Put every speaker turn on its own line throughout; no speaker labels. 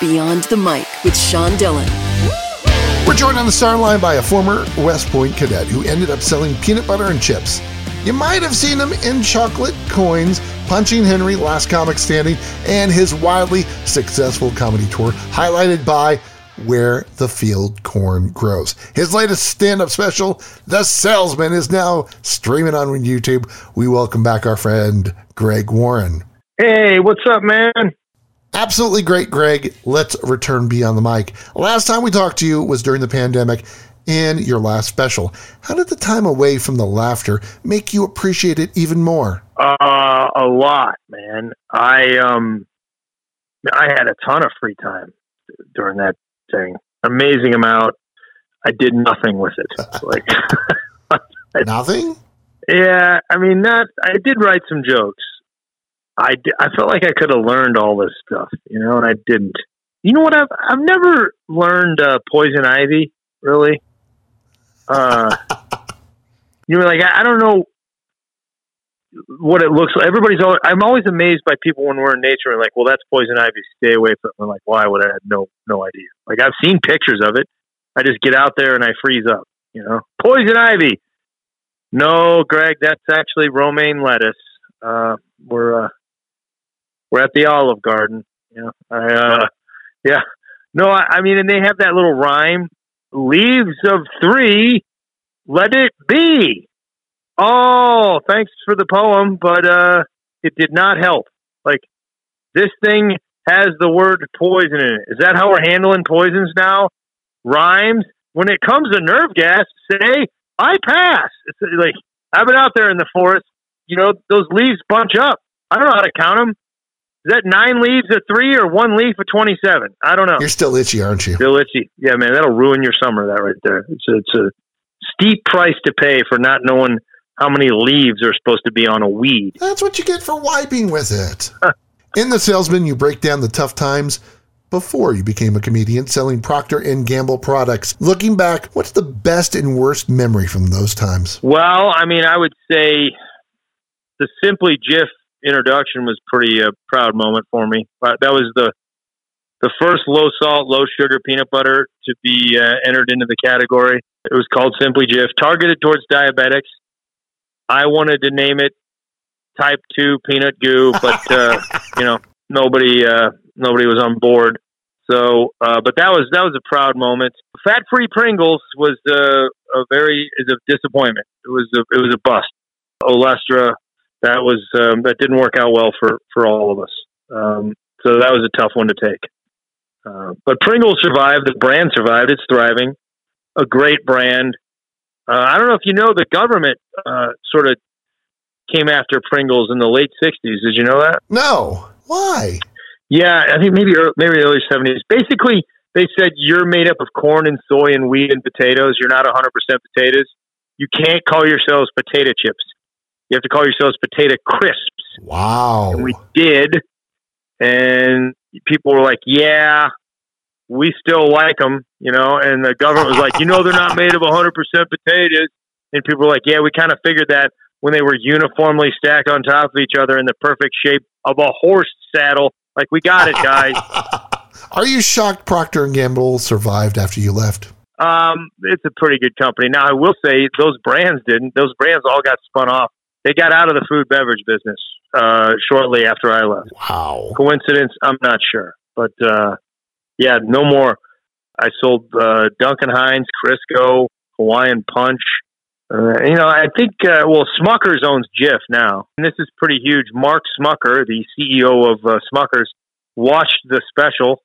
Beyond the Mic with Sean Dillon.
We're joined on the Starline by a former West Point cadet who ended up selling peanut butter and chips. You might have seen him in chocolate coins, Punching Henry, Last Comic Standing, and his wildly successful comedy tour, highlighted by Where the Field Corn Grows. His latest stand up special, The Salesman, is now streaming on YouTube. We welcome back our friend Greg Warren.
Hey, what's up, man?
Absolutely great, Greg. Let's return beyond the mic. Last time we talked to you was during the pandemic and your last special. How did the time away from the laughter make you appreciate it even more?
Uh, a lot, man. I um, I had a ton of free time during that thing. Amazing amount. I did nothing with it. Like
nothing.
Yeah, I mean, not. I did write some jokes. I, I felt like I could have learned all this stuff, you know, and I didn't. You know what? I've I've never learned uh, poison ivy really. Uh, you know, like I, I don't know what it looks like. Everybody's always, I'm always amazed by people when we're in nature and like, well, that's poison ivy. Stay away from. It. I'm like, why would I have no no idea? Like I've seen pictures of it. I just get out there and I freeze up. You know, poison ivy. No, Greg, that's actually romaine lettuce. Uh, we're uh, we're at the Olive Garden. Know, I, uh, yeah. No, I, I mean, and they have that little rhyme: "Leaves of three, let it be." Oh, thanks for the poem, but uh, it did not help. Like this thing has the word poison in it. Is that how we're handling poisons now? Rhymes. When it comes to nerve gas, say I pass. It's like I've been out there in the forest. You know, those leaves bunch up. I don't know how to count them. Is that nine leaves of three or one leaf of 27? I don't know.
You're still itchy, aren't you?
Still itchy. Yeah, man, that'll ruin your summer, that right there. It's a, it's a steep price to pay for not knowing how many leaves are supposed to be on a weed.
That's what you get for wiping with it. In The Salesman, you break down the tough times before you became a comedian selling Procter and Gamble products. Looking back, what's the best and worst memory from those times?
Well, I mean, I would say the Simply Jif introduction was pretty a uh, proud moment for me. That was the the first low salt, low sugar peanut butter to be uh, entered into the category. It was called Simply Jif, targeted towards diabetics. I wanted to name it Type Two Peanut Goo, but uh, you know nobody uh, nobody was on board. So, uh, but that was that was a proud moment. Fat free Pringles was uh, a very is a disappointment. It was a, it was a bust. Olestra that was um, that didn't work out well for for all of us. Um, so that was a tough one to take. Uh, but Pringles survived. The brand survived. It's thriving. A great brand. Uh, I don't know if you know the government uh, sort of came after Pringles in the late '60s. Did you know that?
No. Why?
Yeah, I think maybe maybe early '70s. Basically, they said you're made up of corn and soy and wheat and potatoes. You're not 100% potatoes. You can't call yourselves potato chips. You have to call yourselves potato crisps.
Wow.
And we did. And people were like, yeah, we still like them, you know. And the government was like, you know, they're not made of 100% potatoes. And people were like, yeah, we kind of figured that when they were uniformly stacked on top of each other in the perfect shape of a horse saddle. Like, we got it, guys.
Are you shocked Procter and Gamble survived after you left?
Um, it's a pretty good company. Now, I will say those brands didn't. Those brands all got spun off they got out of the food beverage business uh, shortly after I left.
Wow.
Coincidence? I'm not sure. But uh, yeah, no more. I sold uh, Duncan Hines, Crisco, Hawaiian Punch. Uh, you know, I think, uh, well, Smuckers owns Jif now. And this is pretty huge. Mark Smucker, the CEO of uh, Smuckers, watched the special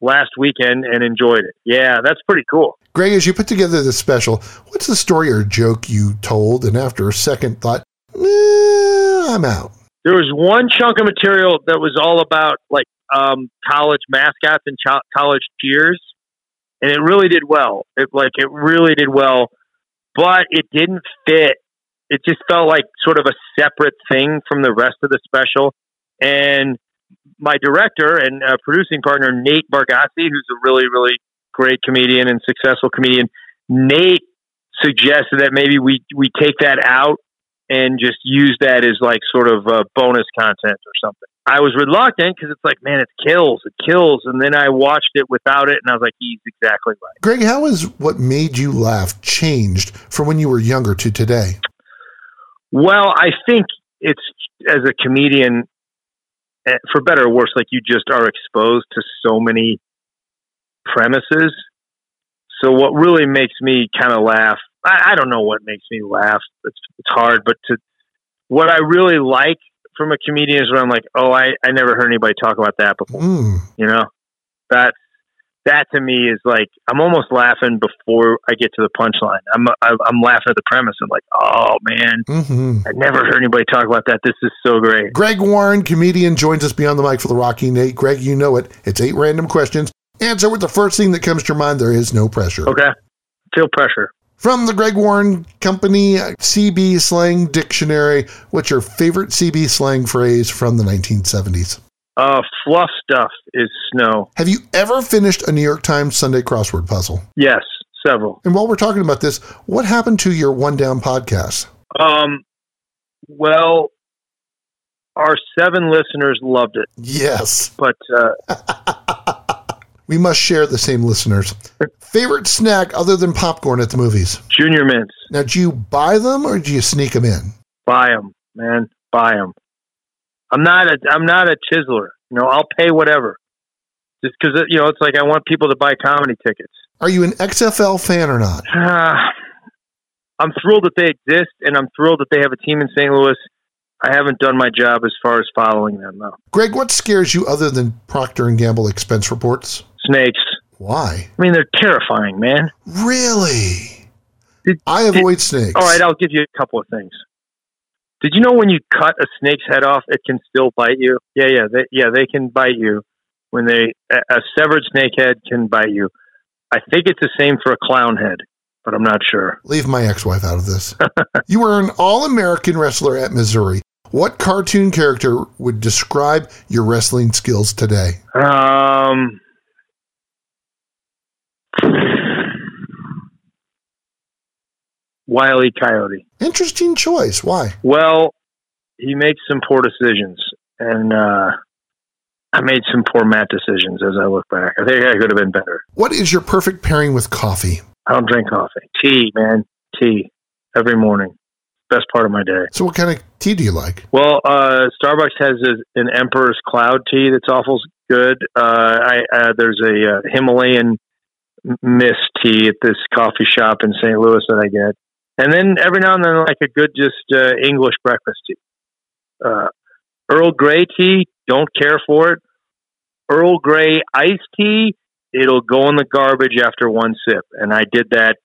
last weekend and enjoyed it. Yeah, that's pretty cool.
Greg, as you put together this special, what's the story or joke you told? And after a second thought, eh, I'm out.
There was one chunk of material that was all about like um, college mascots and ch- college cheers, and it really did well. It like it really did well, but it didn't fit. It just felt like sort of a separate thing from the rest of the special. And my director and uh, producing partner Nate Bargatze, who's a really really great comedian and successful comedian, Nate suggested that maybe we we take that out and just use that as like sort of uh, bonus content or something. I was reluctant because it's like, man, it kills, it kills. And then I watched it without it, and I was like, he's exactly right.
Greg, how has what made you laugh changed from when you were younger to today?
Well, I think it's as a comedian, eh, for better or worse, like you just are exposed to so many premises. So what really makes me kind of laugh, I, I don't know what makes me laugh. It's, it's hard, but to what I really like from a comedian is when I'm like, oh, I, I never heard anybody talk about that before.
Mm.
You know, that that to me is like I'm almost laughing before I get to the punchline. I'm I'm laughing at the premise. I'm like, oh man,
hmm
I never heard anybody talk about that. This is so great.
Greg Warren, comedian, joins us beyond the mic for the Rockin' 8. Greg, you know it. It's eight random questions. Answer with the first thing that comes to your mind. There is no pressure.
Okay, feel pressure.
From the Greg Warren Company CB Slang Dictionary, what's your favorite CB slang phrase from the 1970s?
Uh, fluff stuff is snow.
Have you ever finished a New York Times Sunday crossword puzzle?
Yes, several.
And while we're talking about this, what happened to your One Down podcast?
Um, well, our seven listeners loved it,
Yes.
but uh,
We must share the same listeners. Favorite snack other than popcorn at the movies?
Junior Mints,
Now, do you buy them or do you sneak them in?
buy them, man, buy them. I'm not a I'm not a chiseler. You know, I'll pay whatever. Just because you know, it's like I want people to buy comedy tickets.
Are you an XFL fan or not?
I'm thrilled that they exist, and I'm thrilled that they have a team in St. Louis. I haven't done my job as far as following them, though.
Greg, what scares you other than Procter and Gamble expense reports?
Snakes.
Why?
I mean, they're terrifying, man.
Really?
Did-
I avoid snakes.
All right, I'll give you a couple of things. Did you know when you cut a snake's head off, it can still bite you? Yeah, yeah, they, yeah, they can bite you. When they a, a severed snake head can bite you. I think it's the same for a clown head, but I'm not sure.
Leave my ex-wife out of this. you were an all-American wrestler at Missouri. What cartoon character would describe your wrestling skills today?
Um, Wiley Coyote.
Interesting choice. Why?
Well, he makes some poor decisions, and uh, I made some poor mat decisions as I look back. I think I could have been better.
What is your perfect pairing with coffee?
I don't drink coffee. Tea, man, tea every morning. Best part of my day.
So, what kind of tea do you like?
Well, uh, Starbucks has a, an Emperor's Cloud tea that's awful good. Uh, I uh, there's a uh, Himalayan mist tea at this coffee shop in St. Louis that I get, and then every now and then like a good just uh, English breakfast tea. Uh, Earl Grey tea, don't care for it. Earl Grey iced tea, it'll go in the garbage after one sip, and I did that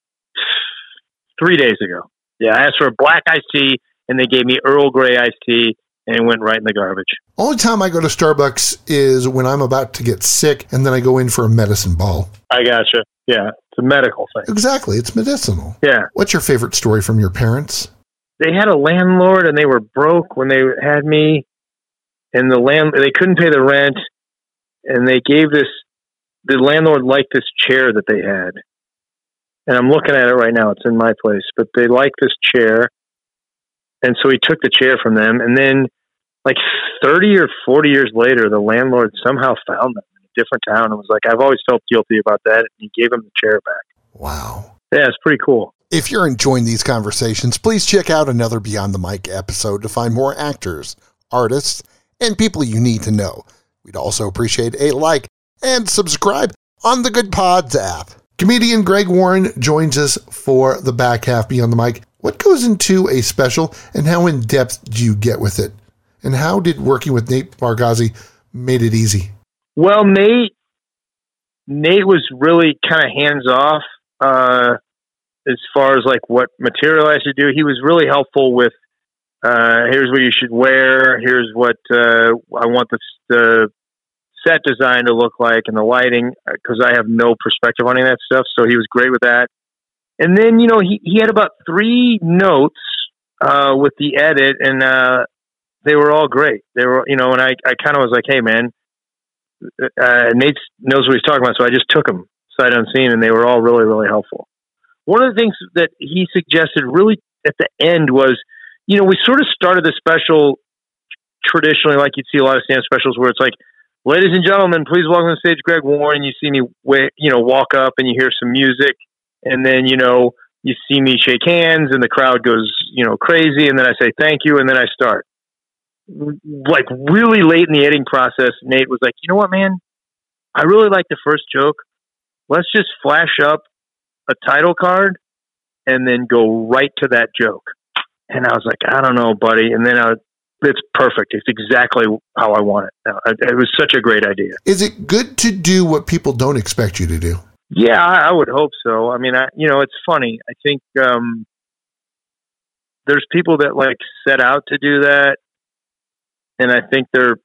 three days ago. Yeah, I asked for a black iced tea, and they gave me Earl Grey iced tea, and went right in the garbage.
Only time I go to Starbucks is when I'm about to get sick, and then I go in for a medicine ball.
I gotcha. Yeah, it's a medical thing.
Exactly, it's medicinal.
Yeah,
What's your favorite story from your parents?
they had a landlord, and they were broke when they had me, and the land they couldn't pay the rent, and they gave this. The landlord liked this chair that they had, and I'm looking at it right now. It's in my place, but they liked this chair, and so he took the chair from them, and then like 30 or 40 years later, the landlord somehow found them in a different town and was like, "I've always felt guilty about that," and he gave him the chair back.
Wow.
Yeah, it's pretty cool.
If you're enjoying these conversations, please check out another Beyond the Mic episode to find more actors, artists, and people you need to know. We'd also appreciate a like and subscribe on the Goodpods app. Comedian Greg Warren joins us for the back half Beyond the Mic. What goes into a special and how in depth do you get with it? And how did working with Nate Bargatze made it easy?
Well, Nate, Nate was really kind of hands off uh, as far as like what material I should do. He was really helpful with. Uh, here's what you should wear. Here's what uh, I want the, the set design to look like and the lighting because I have no perspective on any of that stuff. So he was great with that. And then you know he he had about three notes uh, with the edit, and uh, they were all great. They were you know, and I I kind of was like, hey man, uh, Nate knows what he's talking about, so I just took them sight unseen, and they were all really, really helpful. One of the things that he suggested really at the end was you know, we sort of started the special traditionally, like you'd see a lot of stand specials where it's like, ladies and gentlemen, please welcome to the stage Greg Warren. You see me, you know, walk up and you hear some music, and then you know you see me shake hands, and the crowd goes, you know, crazy, and then I say thank you, and then I start. Like really late in the editing process, Nate was like, you know what, man, I really like the first joke. Let's just flash up a title card and then go right to that joke. And I was like, I don't know, buddy. And then I, it's perfect. It's exactly how I want it. It was such a great idea.
Is it good to do what people don't expect you to do?
Yeah, I, I would hope so. I mean, I, you know, it's funny. I think um, there's people that like set out to do that, and I think they're.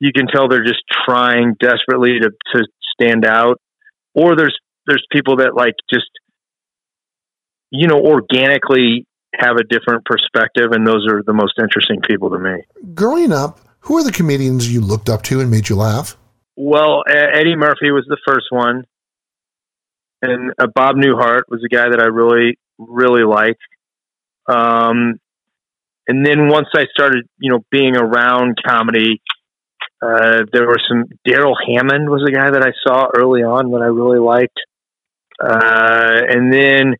You can tell they're just trying desperately to to stand out, or there's there's people that like just you know organically have a different perspective, and those are the most interesting people to me.
Growing up, who are the comedians you looked up to and made you laugh?
Well, Eddie Murphy was the first one, and uh, Bob Newhart was a guy that I really, really liked. Um, and then once I started, you know, being around comedy, uh, there were some. Darrell Hammond was a guy that I saw early on that I really liked, uh, and then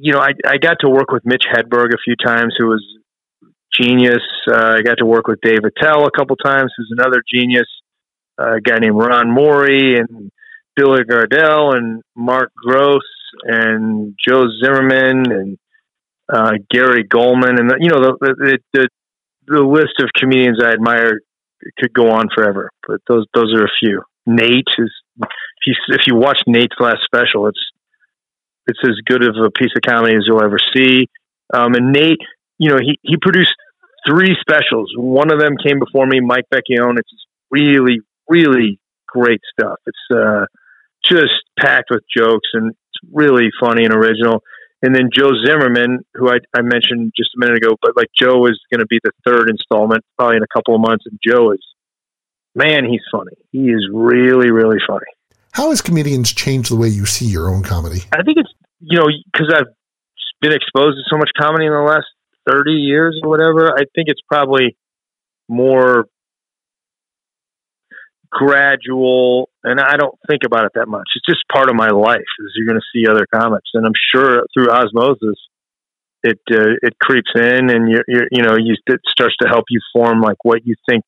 you know, I, I got to work with Mitch Hedberg a few times, who was genius. Uh, I got to work with Dave Attell a couple times, who's another genius. Uh, a guy named Ron Morey and Billy Gardell and Mark Gross and Joe Zimmerman and uh, Gary Gulman and the, you know the, the the the list of comedians I admire could go on forever. But those those are a few. Nate is if you if you watch Nate's last special, it's it's as good of a piece of comedy as you'll ever see. Um, and Nate, you know, he, he produced three specials. One of them came before me, Mike Vecchione. It's really, really great stuff. It's uh, just packed with jokes and it's really funny and original. And then Joe Zimmerman, who I, I mentioned just a minute ago, but like Joe is going to be the third installment probably in a couple of months. And Joe is, man, he's funny. He is really, really funny.
How has comedians changed the way you see your own comedy?
I think it's, you know, because I've been exposed to so much comedy in the last 30 years or whatever. I think it's probably more gradual and I don't think about it that much. It's just part of my life is you're going to see other comics and I'm sure through osmosis it uh, it creeps in and you you know you it starts to help you form like what you think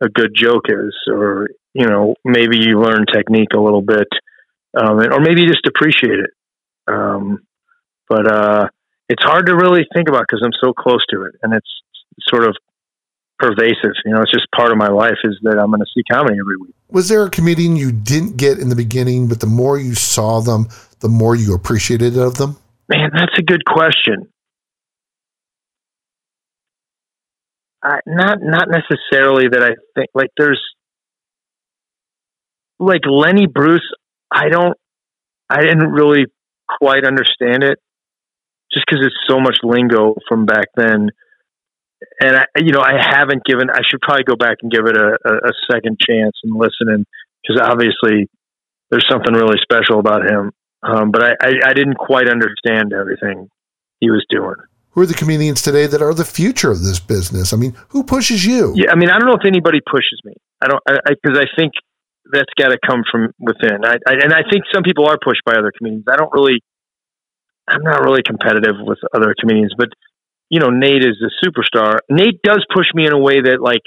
a good joke is or you know, maybe you learn technique a little bit, um, or maybe you just appreciate it. Um, but uh, it's hard to really think about because I'm so close to it, and it's sort of pervasive. You know, it's just part of my life is that I'm going to see comedy every week.
Was there a comedian you didn't get in the beginning, but the more you saw them, the more you appreciated of them?
Man, that's a good question. I, not not necessarily that I think like there's like Lenny Bruce, I don't, I didn't really quite understand it just because it's so much lingo from back then. And I, you know, I haven't given, I should probably go back and give it a, a, a second chance and listen. And because obviously there's something really special about him. Um, but I, I, I didn't quite understand everything he was doing
who are the comedians today that are the future of this business? I mean, who pushes you?
Yeah, I mean, I don't know if anybody pushes me. I don't because I, I, I, think that's got to come from within. I, I, and I think some people are pushed by other comedians. I don't really, I'm not really competitive with other comedians, but you know, Nate is a superstar. Nate does push me in a way that like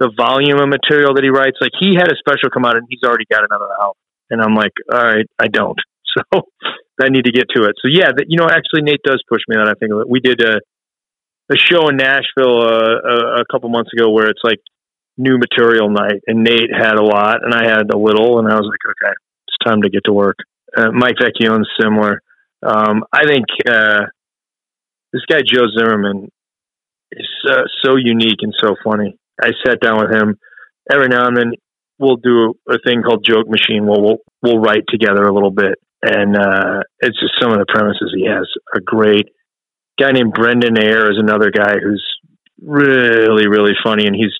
the volume of material that he writes, like he had a special come out and he's already got another out. And I'm like, all right, I don't. So I need to get to it. So yeah, that, you know, actually Nate does push me on. I think we did a, a show in Nashville uh, a, a couple months ago where it's like new material night, and Nate had a lot, and I had a little, and I was like, okay, it's time to get to work. Uh, Mike Vecchione's similar. Um, I think uh, this guy Joe Zimmerman is uh, so unique and so funny. I sat down with him every now and then. We'll do a thing called Joke Machine. Where we'll we'll write together a little bit, and uh, it's just some of the premises he has are great. guy named Brendan Ayer is another guy who's really really funny, and he's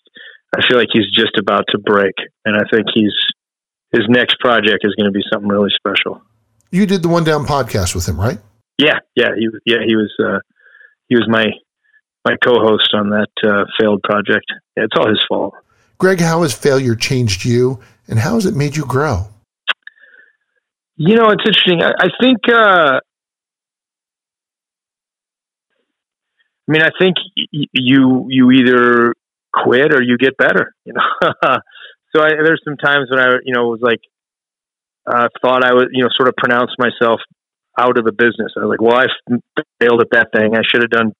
I feel like he's just about to break, and I think he's his next project is going to be something really special.
You did the One Down podcast with him, right?
Yeah, yeah, he yeah he was uh, he was my my co-host on that uh, failed project. Yeah, it's all his fault.
Greg, how has failure changed you, and how has it made you grow?
You know, it's interesting. I, I think. Uh, I mean, I think y- you you either quit or you get better. You know, so I, there's some times when I, you know, was like, uh, thought I was, you know, sort of pronounced myself out of the business. I was like, well, I failed at that thing. I should have done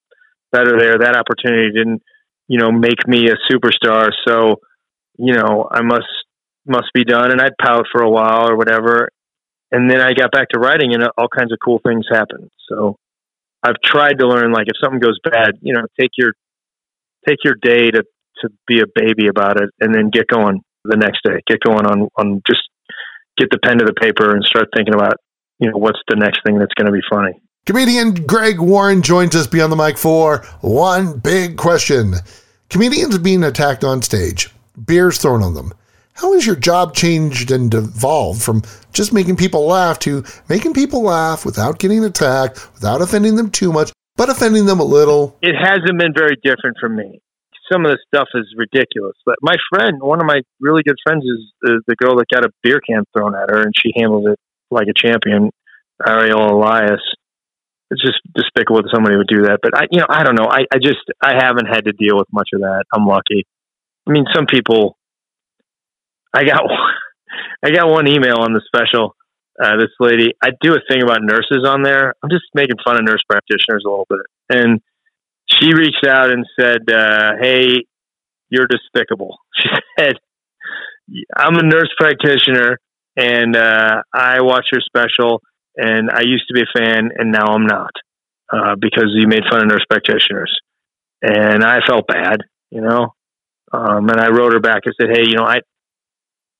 better there. That opportunity didn't, you know, make me a superstar. So, you know, I must must be done. And I'd pout for a while or whatever. And then I got back to writing, and all kinds of cool things happened. So, I've tried to learn like if something goes bad, you know, take your take your day to to be a baby about it, and then get going the next day. Get going on on just get the pen to the paper and start thinking about you know what's the next thing that's going to be funny.
Comedian Greg Warren joins us beyond the mic for one big question. Comedians being attacked on stage, beers thrown on them. How has your job changed and evolved from just making people laugh to making people laugh without getting attacked, without offending them too much, but offending them a little?
It hasn't been very different for me. Some of the stuff is ridiculous. But my friend, one of my really good friends, is, is the girl that got a beer can thrown at her, and she handled it like a champion. Ariel Elias it's just despicable that somebody would do that. But I, you know, I don't know. I, I just, I haven't had to deal with much of that. I'm lucky. I mean, some people, I got, I got one email on the special. Uh, this lady, I do a thing about nurses on there. I'm just making fun of nurse practitioners a little bit. And she reached out and said, uh, Hey, you're despicable. She said, I'm a nurse practitioner and, uh, I watched her special and I used to be a fan, and now I'm not uh, because you made fun of nurse practitioners, and I felt bad, you know. Um, and I wrote her back and said, "Hey, you know, I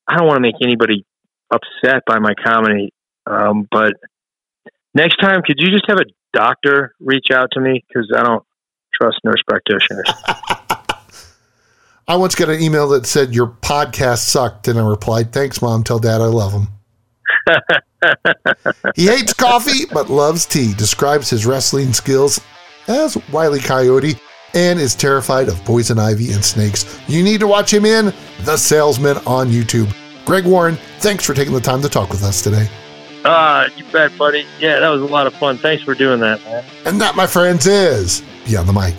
I don't want to make anybody upset by my comedy, um, but next time, could you just have a doctor reach out to me because I don't trust nurse practitioners."
I once got an email that said your podcast sucked, and I replied, "Thanks, mom. Tell dad I love him." he hates coffee but loves tea, describes his wrestling skills as Wiley Coyote, and is terrified of poison ivy and snakes. You need to watch him in The Salesman on YouTube. Greg Warren, thanks for taking the time to talk with us today.
Ah, uh, you bet, buddy. Yeah, that was a lot of fun. Thanks for doing that, man.
And that, my friends, is Beyond the Mic.